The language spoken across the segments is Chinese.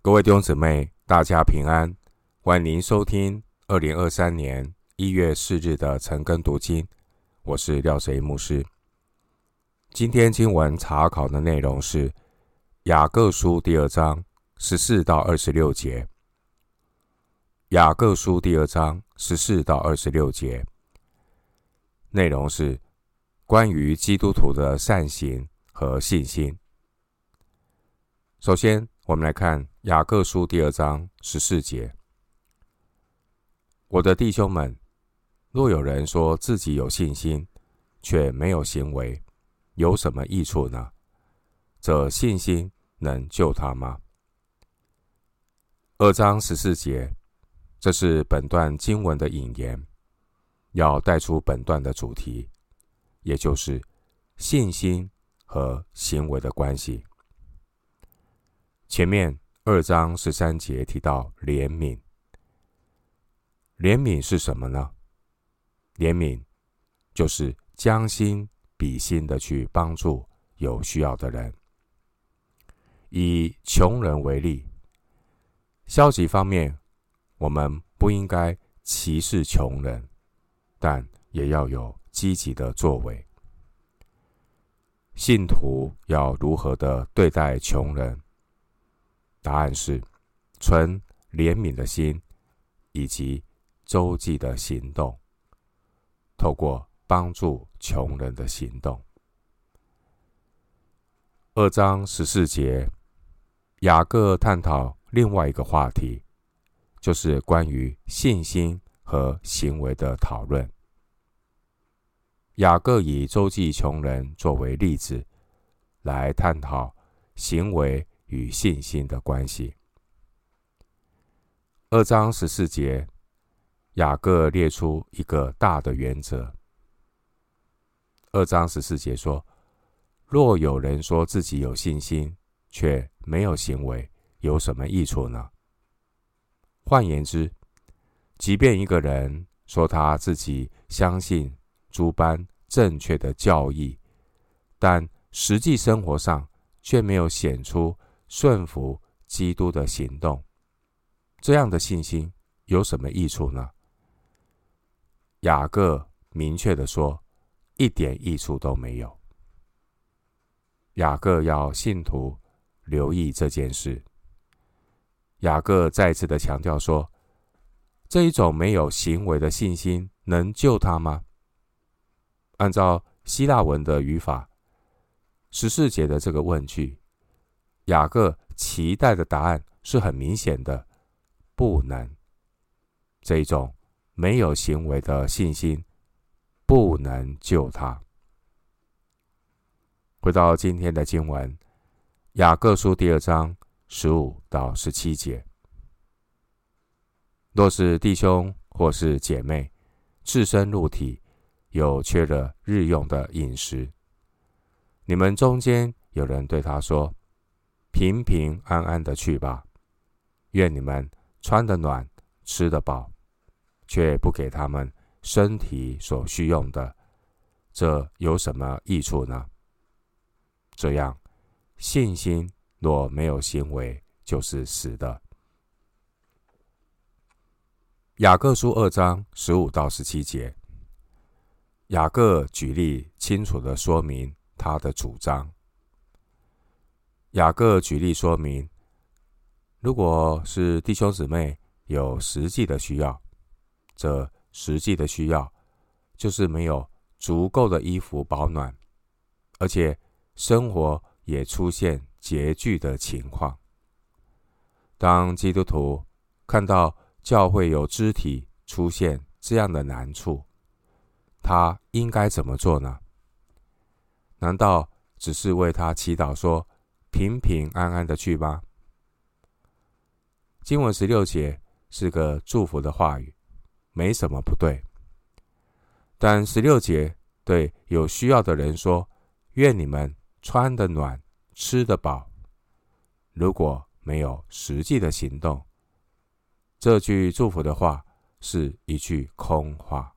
各位弟兄姊妹，大家平安！欢迎您收听二零二三年一月四日的晨更读经。我是廖贼牧师。今天经文查考的内容是雅各书第二章十四到二十六节。雅各书第二章十四到二十六节内容是关于基督徒的善行和信心。首先，我们来看。雅各书第二章十四节：我的弟兄们，若有人说自己有信心，却没有行为，有什么益处呢？这信心能救他吗？二章十四节，这是本段经文的引言，要带出本段的主题，也就是信心和行为的关系。前面。二章十三节提到怜悯，怜悯是什么呢？怜悯就是将心比心的去帮助有需要的人。以穷人为例，消极方面，我们不应该歧视穷人，但也要有积极的作为。信徒要如何的对待穷人？答案是存怜悯的心，以及周济的行动，透过帮助穷人的行动。二章十四节，雅各探讨另外一个话题，就是关于信心和行为的讨论。雅各以周济穷人作为例子，来探讨行为。与信心的关系。二章十四节，雅各列出一个大的原则。二章十四节说：“若有人说自己有信心，却没有行为，有什么益处呢？”换言之，即便一个人说他自己相信诸般正确的教义，但实际生活上却没有显出。顺服基督的行动，这样的信心有什么益处呢？雅各明确的说，一点益处都没有。雅各要信徒留意这件事。雅各再次的强调说，这一种没有行为的信心能救他吗？按照希腊文的语法，十四节的这个问句。雅各期待的答案是很明显的，不能。这种没有行为的信心不能救他。回到今天的经文，《雅各书》第二章十五到十七节：若是弟兄或是姐妹，自身露体，有缺了日用的饮食，你们中间有人对他说，平平安安的去吧，愿你们穿得暖，吃得饱，却不给他们身体所需用的，这有什么益处呢？这样，信心若没有行为，就是死的。雅各书二章十五到十七节，雅各举例清楚的说明他的主张。雅各举例说明，如果是弟兄姊妹有实际的需要，这实际的需要就是没有足够的衣服保暖，而且生活也出现拮据的情况。当基督徒看到教会有肢体出现这样的难处，他应该怎么做呢？难道只是为他祈祷说，平平安安的去吧。经文十六节是个祝福的话语，没什么不对。但十六节对有需要的人说：“愿你们穿得暖，吃得饱。”如果没有实际的行动，这句祝福的话是一句空话。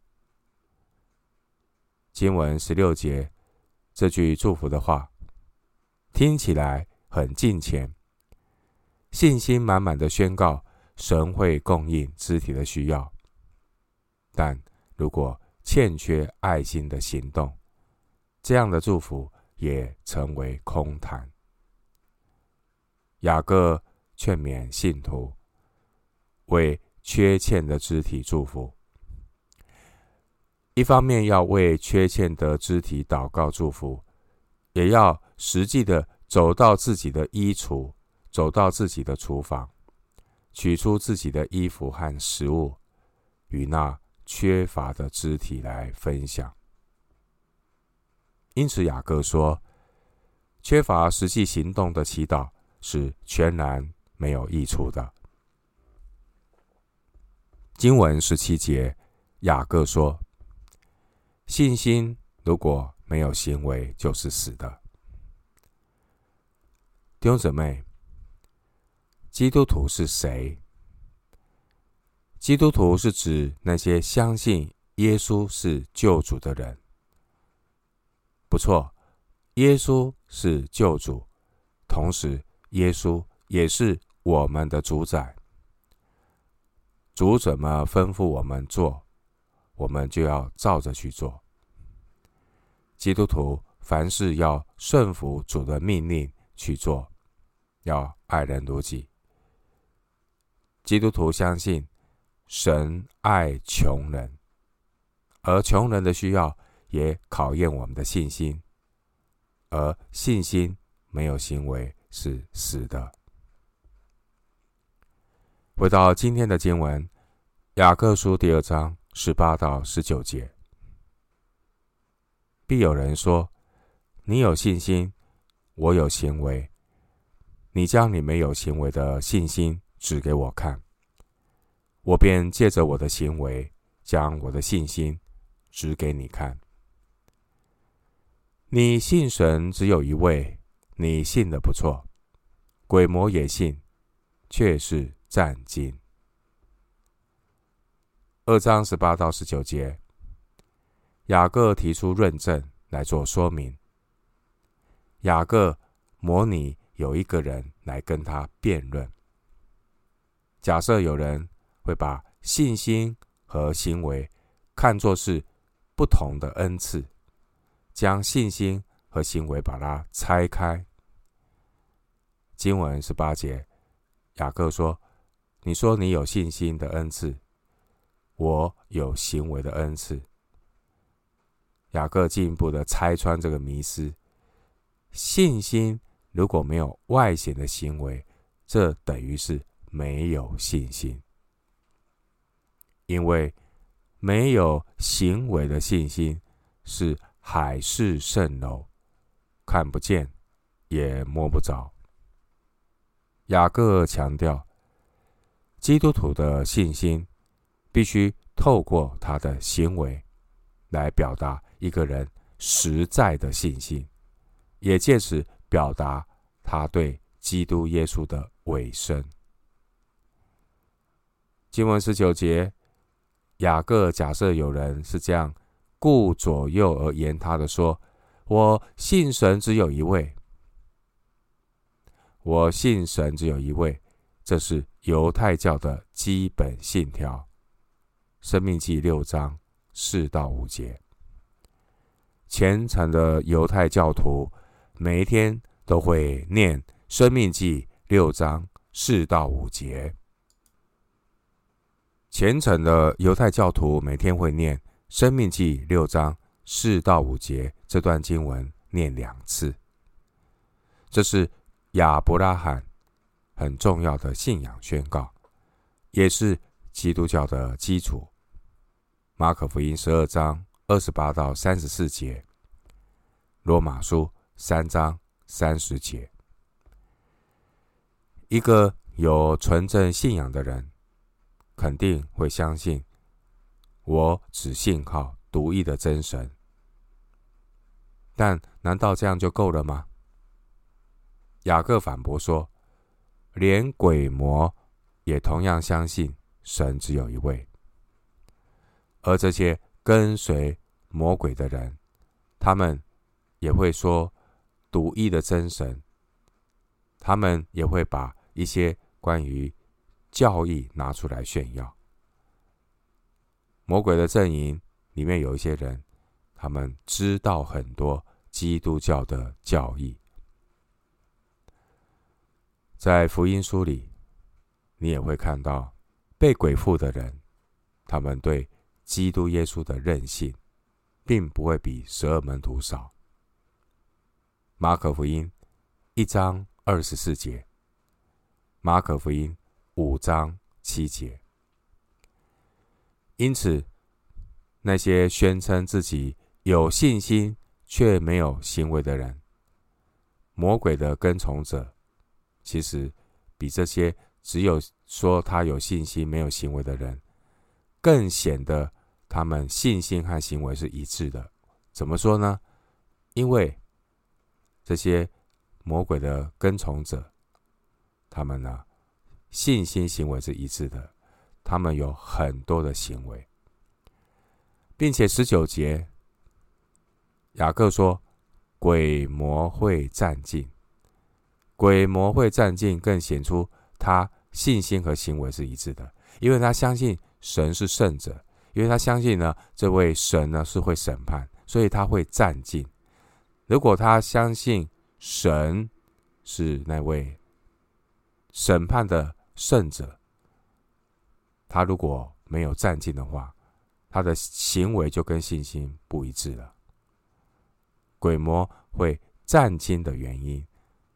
经文十六节这句祝福的话。听起来很敬虔，信心满满的宣告神会供应肢体的需要，但如果欠缺爱心的行动，这样的祝福也成为空谈。雅各劝勉信徒为缺欠的肢体祝福，一方面要为缺欠的肢体祷告祝福，也要实际的走到自己的衣橱，走到自己的厨房，取出自己的衣服和食物，与那缺乏的肢体来分享。因此，雅各说，缺乏实际行动的祈祷。是全然没有益处的。经文十七节，雅各说：“信心如果没有行为，就是死的。”弟兄姊妹，基督徒是谁？基督徒是指那些相信耶稣是救主的人。不错，耶稣是救主，同时。耶稣也是我们的主宰，主怎么吩咐我们做，我们就要照着去做。基督徒凡事要顺服主的命令去做，要爱人如己。基督徒相信神爱穷人，而穷人的需要也考验我们的信心，而信心没有行为。是死的。回到今天的经文，《雅各书》第二章十八到十九节，必有人说：“你有信心，我有行为。你将你没有行为的信心指给我看，我便借着我的行为，将我的信心指给你看。你信神只有一位。”你信的不错，鬼魔也信，却是战惊。二章十八到十九节，雅各提出论证来做说明。雅各模拟有一个人来跟他辩论。假设有人会把信心和行为看作是不同的恩赐，将信心和行为把它拆开。经文十八节，雅各说：“你说你有信心的恩赐，我有行为的恩赐。”雅各进一步的拆穿这个迷思：信心如果没有外显的行为，这等于是没有信心。因为没有行为的信心是海市蜃楼，看不见也摸不着。雅各强调，基督徒的信心必须透过他的行为来表达一个人实在的信心，也借此表达他对基督耶稣的委身。经文十九节，雅各假设有人是这样顾左右而言他的说：“我信神只有一位。”我信神只有一位，这是犹太教的基本信条。生命记六章四到五节，虔诚的犹太教徒每一天都会念生命记六章四到五节。虔诚的犹太教徒每天会念生命记六章四到五节这段经文念两次，这是。亚伯拉罕很重要的信仰宣告，也是基督教的基础。马可福音十二章二十八到三十四节，罗马书三章三十节。一个有纯正信仰的人，肯定会相信，我只信靠独一的真神。但难道这样就够了吗？雅各反驳说：“连鬼魔也同样相信神只有一位，而这些跟随魔鬼的人，他们也会说独一的真神。他们也会把一些关于教义拿出来炫耀。魔鬼的阵营里面有一些人，他们知道很多基督教的教义。在福音书里，你也会看到被鬼附的人，他们对基督耶稣的任性，并不会比十二门徒少。马可福音一章二十四节，马可福音五章七节。因此，那些宣称自己有信心却没有行为的人，魔鬼的跟从者。其实，比这些只有说他有信心没有行为的人，更显得他们信心和行为是一致的。怎么说呢？因为这些魔鬼的跟从者，他们呢，信心行为是一致的，他们有很多的行为，并且十九节，雅各说，鬼魔会战尽。鬼魔会战尽，更显出他信心和行为是一致的，因为他相信神是圣者，因为他相信呢，这位神呢是会审判，所以他会战尽。如果他相信神是那位审判的圣者，他如果没有战兢的话，他的行为就跟信心不一致了。鬼魔会战兢的原因。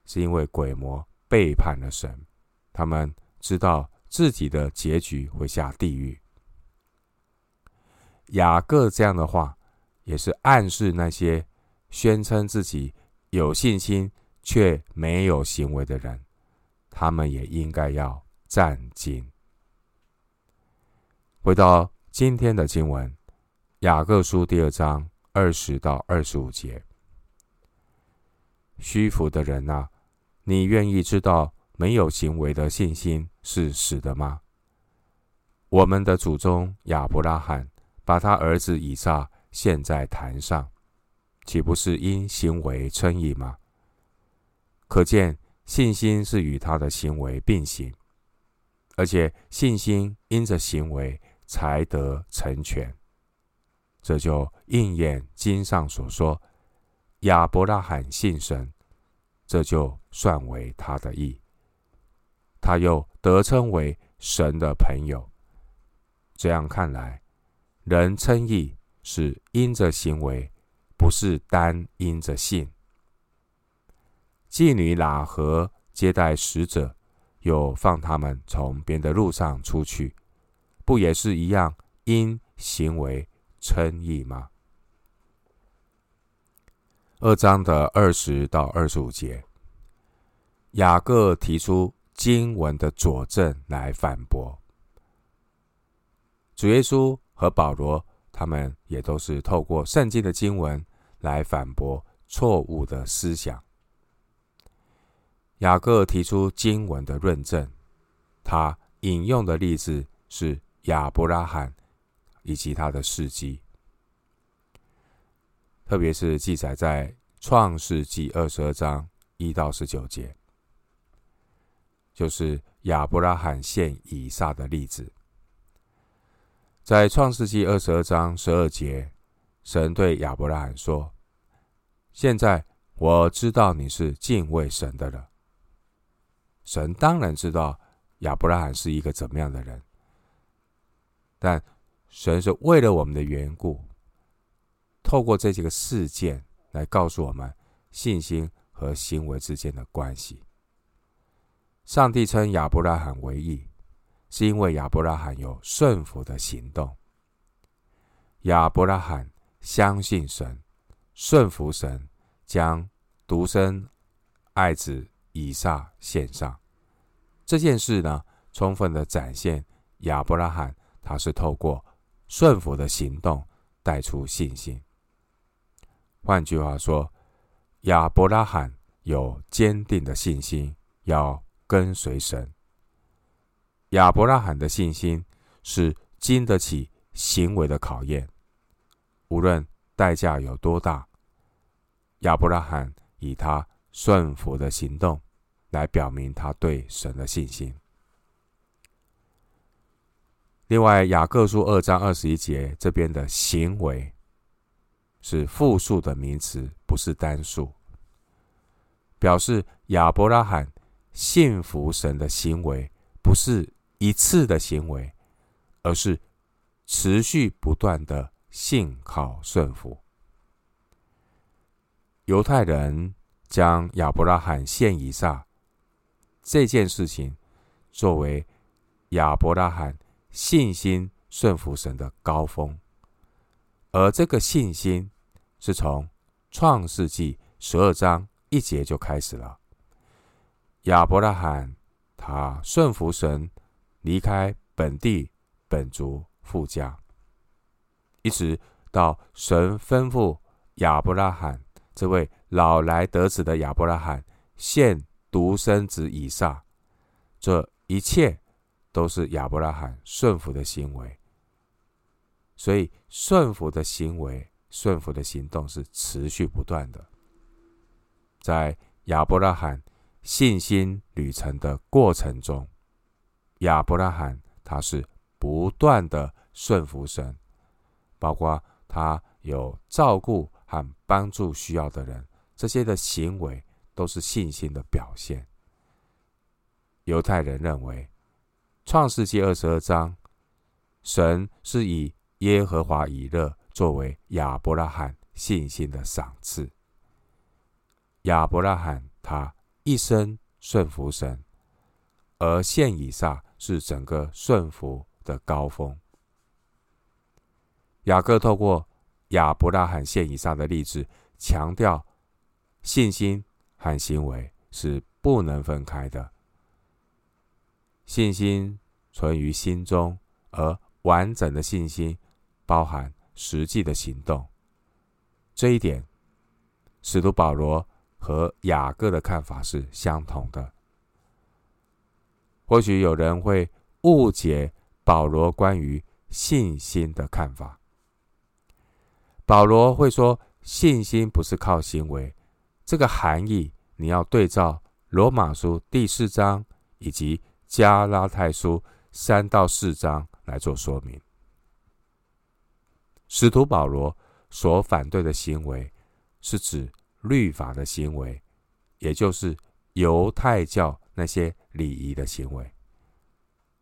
是因为鬼魔背叛了神，他们知道自己的结局会下地狱。雅各这样的话，也是暗示那些宣称自己有信心却没有行为的人，他们也应该要战兢。回到今天的经文，雅各书第二章二十到二十五节，虚浮的人啊！你愿意知道没有行为的信心是死的吗？我们的祖宗亚伯拉罕把他儿子以撒献在坛上，岂不是因行为称义吗？可见信心是与他的行为并行，而且信心因着行为才得成全。这就应验经上所说：亚伯拉罕信神。这就算为他的义，他又得称为神的朋友。这样看来，人称义是因着行为，不是单因着信。妓女喇合接待使者，又放他们从别的路上出去，不也是一样因行为称义吗？二章的二十到二十五节，雅各提出经文的佐证来反驳。主耶稣和保罗，他们也都是透过圣经的经文来反驳错误的思想。雅各提出经文的论证，他引用的例子是亚伯拉罕以及他的事迹。特别是记载在创世纪二十二章一到十九节，就是亚伯拉罕献以撒的例子。在创世纪二十二章十二节，神对亚伯拉罕说：“现在我知道你是敬畏神的了。”神当然知道亚伯拉罕是一个怎么样的人，但神是为了我们的缘故。透过这几个事件来告诉我们信心和行为之间的关系。上帝称亚伯拉罕为义，是因为亚伯拉罕有顺服的行动。亚伯拉罕相信神，顺服神，将独生爱子以撒献上。这件事呢，充分的展现亚伯拉罕他是透过顺服的行动带出信心。换句话说，亚伯拉罕有坚定的信心，要跟随神。亚伯拉罕的信心是经得起行为的考验，无论代价有多大，亚伯拉罕以他顺服的行动来表明他对神的信心。另外，雅各书二章二十一节这边的行为是复数的名词，不是单数，表示亚伯拉罕信服神的行为不是一次的行为，而是持续不断的信靠顺服。犹太人将亚伯拉罕献以撒这件事情作为亚伯拉罕。信心顺服神的高峰，而这个信心是从创世纪十二章一节就开始了。亚伯拉罕他顺服神，离开本地本族父家，一直到神吩咐亚伯拉罕这位老来得子的亚伯拉罕献独生子以撒，这一切。都是亚伯拉罕顺服的行为，所以顺服的行为、顺服的行动是持续不断的。在亚伯拉罕信心旅程的过程中，亚伯拉罕他是不断的顺服神，包括他有照顾和帮助需要的人，这些的行为都是信心的表现。犹太人认为。创世纪二十二章，神是以耶和华以勒作为亚伯拉罕信心的赏赐。亚伯拉罕他一生顺服神，而现以撒是整个顺服的高峰。雅各透过亚伯拉罕献以撒的例子，强调信心和行为是不能分开的。信心存于心中，而完整的信心包含实际的行动。这一点，使徒保罗和雅各的看法是相同的。或许有人会误解保罗关于信心的看法。保罗会说，信心不是靠行为，这个含义你要对照罗马书第四章以及。加拉太书三到四章来做说明。使徒保罗所反对的行为，是指律法的行为，也就是犹太教那些礼仪的行为，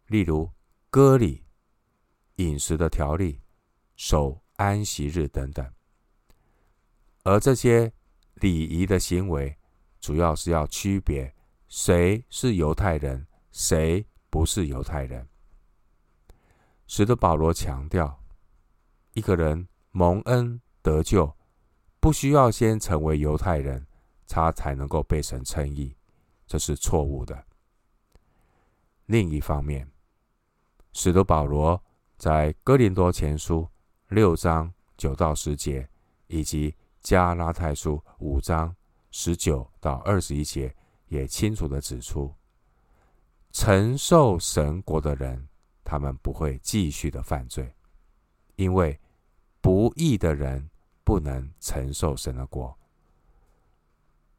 例如割礼、饮食的条例、守安息日等等。而这些礼仪的行为，主要是要区别谁是犹太人。谁不是犹太人？使得保罗强调，一个人蒙恩得救，不需要先成为犹太人，他才能够被神称义，这是错误的。另一方面，使得保罗在哥林多前书六章九到十节，以及加拉太书五章十九到二十一节，也清楚地指出。承受神国的人，他们不会继续的犯罪，因为不义的人不能承受神的国。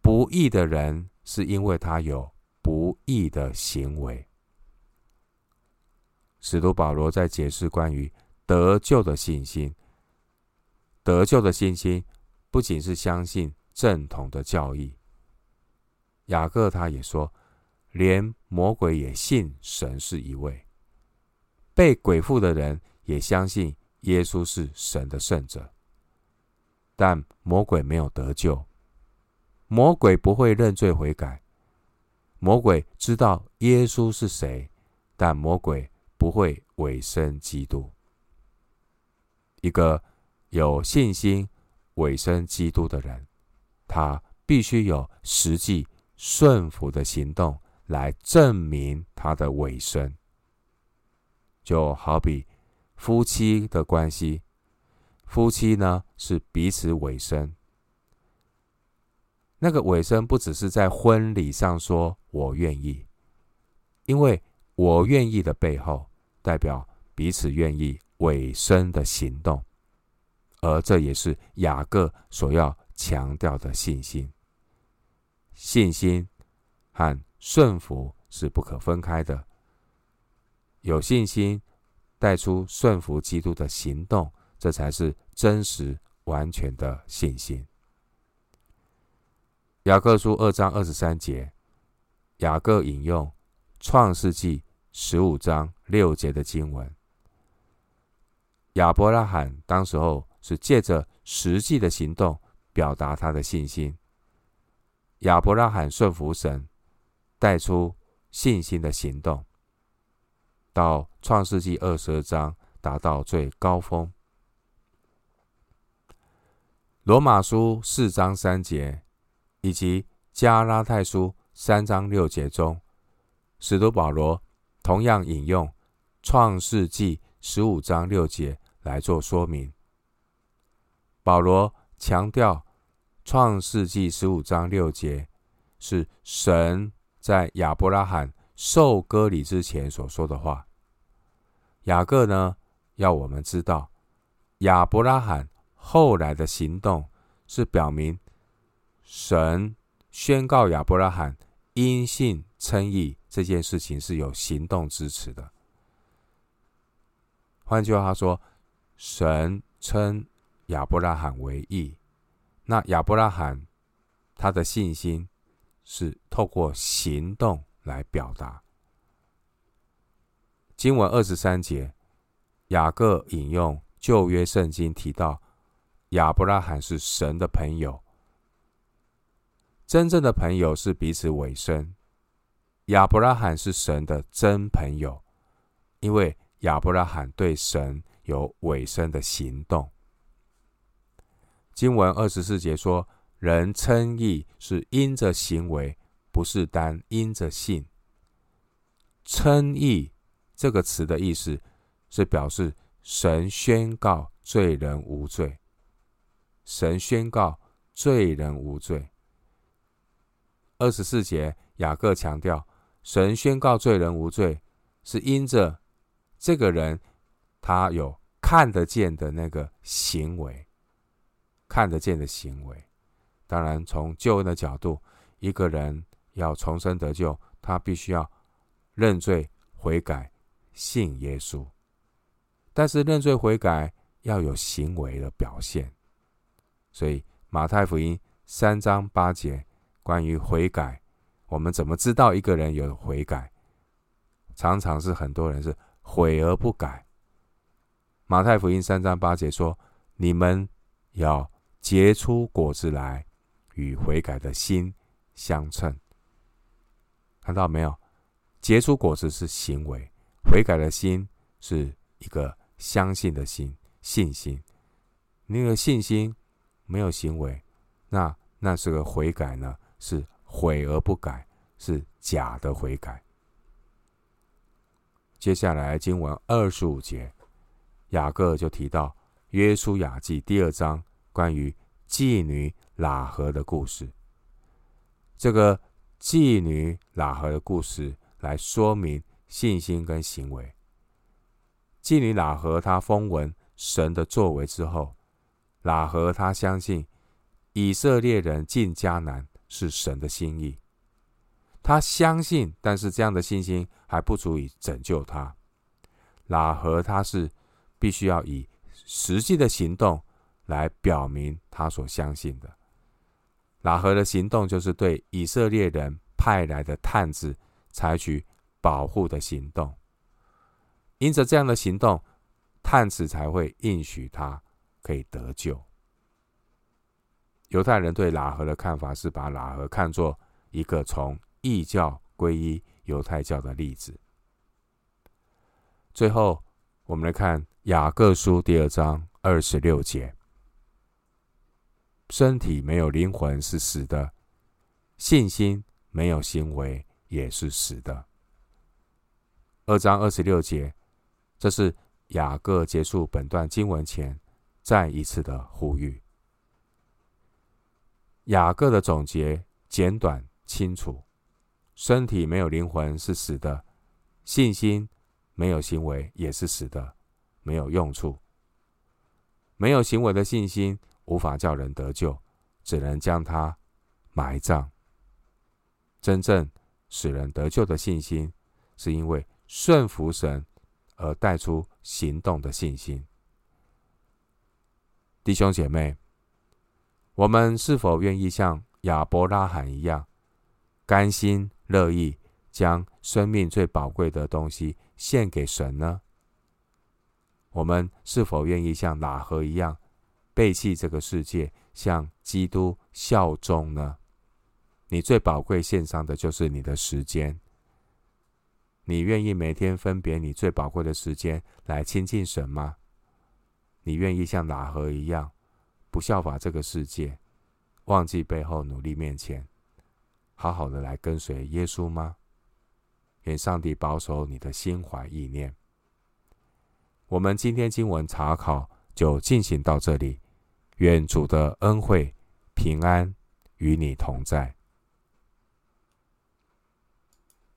不义的人是因为他有不义的行为。使徒保罗在解释关于得救的信心，得救的信心不仅是相信正统的教义。雅各他也说。连魔鬼也信神是一位，被鬼附的人也相信耶稣是神的圣者，但魔鬼没有得救。魔鬼不会认罪悔改，魔鬼知道耶稣是谁，但魔鬼不会委身基督。一个有信心委身基督的人，他必须有实际顺服的行动。来证明他的委身，就好比夫妻的关系，夫妻呢是彼此委身。那个委身不只是在婚礼上说“我愿意”，因为“我愿意”的背后代表彼此愿意委身的行动，而这也是雅各所要强调的信心。信心和顺服是不可分开的。有信心带出顺服基督的行动，这才是真实完全的信心。雅各书二章二十三节，雅各引用创世纪十五章六节的经文。亚伯拉罕当时候是借着实际的行动表达他的信心。亚伯拉罕顺服神，带出信心的行动，到创世纪二十二章达到最高峰。罗马书四章三节。以及加拉太书三章六节中，使徒保罗同样引用创世纪十五章六节来做说明。保罗强调创世纪十五章六节是神在亚伯拉罕受割礼之前所说的话。雅各呢，要我们知道亚伯拉罕后来的行动是表明。神宣告亚伯拉罕因信称义这件事情是有行动支持的。换句话说，神称亚伯拉罕为义，那亚伯拉罕他的信心是透过行动来表达。经文二十三节，雅各引用旧约圣经提到亚伯拉罕是神的朋友。真正的朋友是彼此委身。亚伯拉罕是神的真朋友，因为亚伯拉罕对神有委身的行动。经文二十四节说：“人称义是因着行为，不是单因着信。”称义这个词的意思是表示神宣告罪人无罪。神宣告罪人无罪。二十四节，雅各强调，神宣告罪人无罪，是因着这个人他有看得见的那个行为，看得见的行为。当然，从救恩的角度，一个人要重生得救，他必须要认罪悔改，信耶稣。但是认罪悔改要有行为的表现，所以马太福音三章八节。关于悔改，我们怎么知道一个人有悔改？常常是很多人是悔而不改。马太福音三章八节说：“你们要结出果子来，与悔改的心相称。”看到没有？结出果子是行为，悔改的心是一个相信的心，信心。那个信心没有行为，那那是个悔改呢？是悔而不改，是假的悔改。接下来经文二十五节，雅各就提到约书亚记第二章关于妓女喇合的故事。这个妓女喇合的故事来说明信心跟行为。妓女喇合她风闻神的作为之后，喇合她相信以色列人进迦南。是神的心意，他相信，但是这样的信心还不足以拯救他。喇合他是必须要以实际的行动来表明他所相信的。喇合的行动就是对以色列人派来的探子采取保护的行动，因着这样的行动，探子才会应许他可以得救。犹太人对喇合的看法是把喇合看作一个从异教皈依犹太教的例子。最后，我们来看雅各书第二章二十六节：身体没有灵魂是死的，信心没有行为也是死的。二章二十六节，这是雅各结束本段经文前再一次的呼吁。雅各的总结简短清楚：身体没有灵魂是死的，信心没有行为也是死的，没有用处。没有行为的信心无法叫人得救，只能将他埋葬。真正使人得救的信心，是因为顺服神而带出行动的信心。弟兄姐妹，我们是否愿意像亚伯拉罕一样，甘心乐意将生命最宝贵的东西献给神呢？我们是否愿意像喇合一样，背弃这个世界，向基督效忠呢？你最宝贵献上的就是你的时间。你愿意每天分别你最宝贵的时间来亲近神吗？你愿意像喇合一样，不效法这个世界，忘记背后，努力面前，好好的来跟随耶稣吗？愿上帝保守你的心怀意念。我们今天经文查考就进行到这里，愿主的恩惠平安与你同在。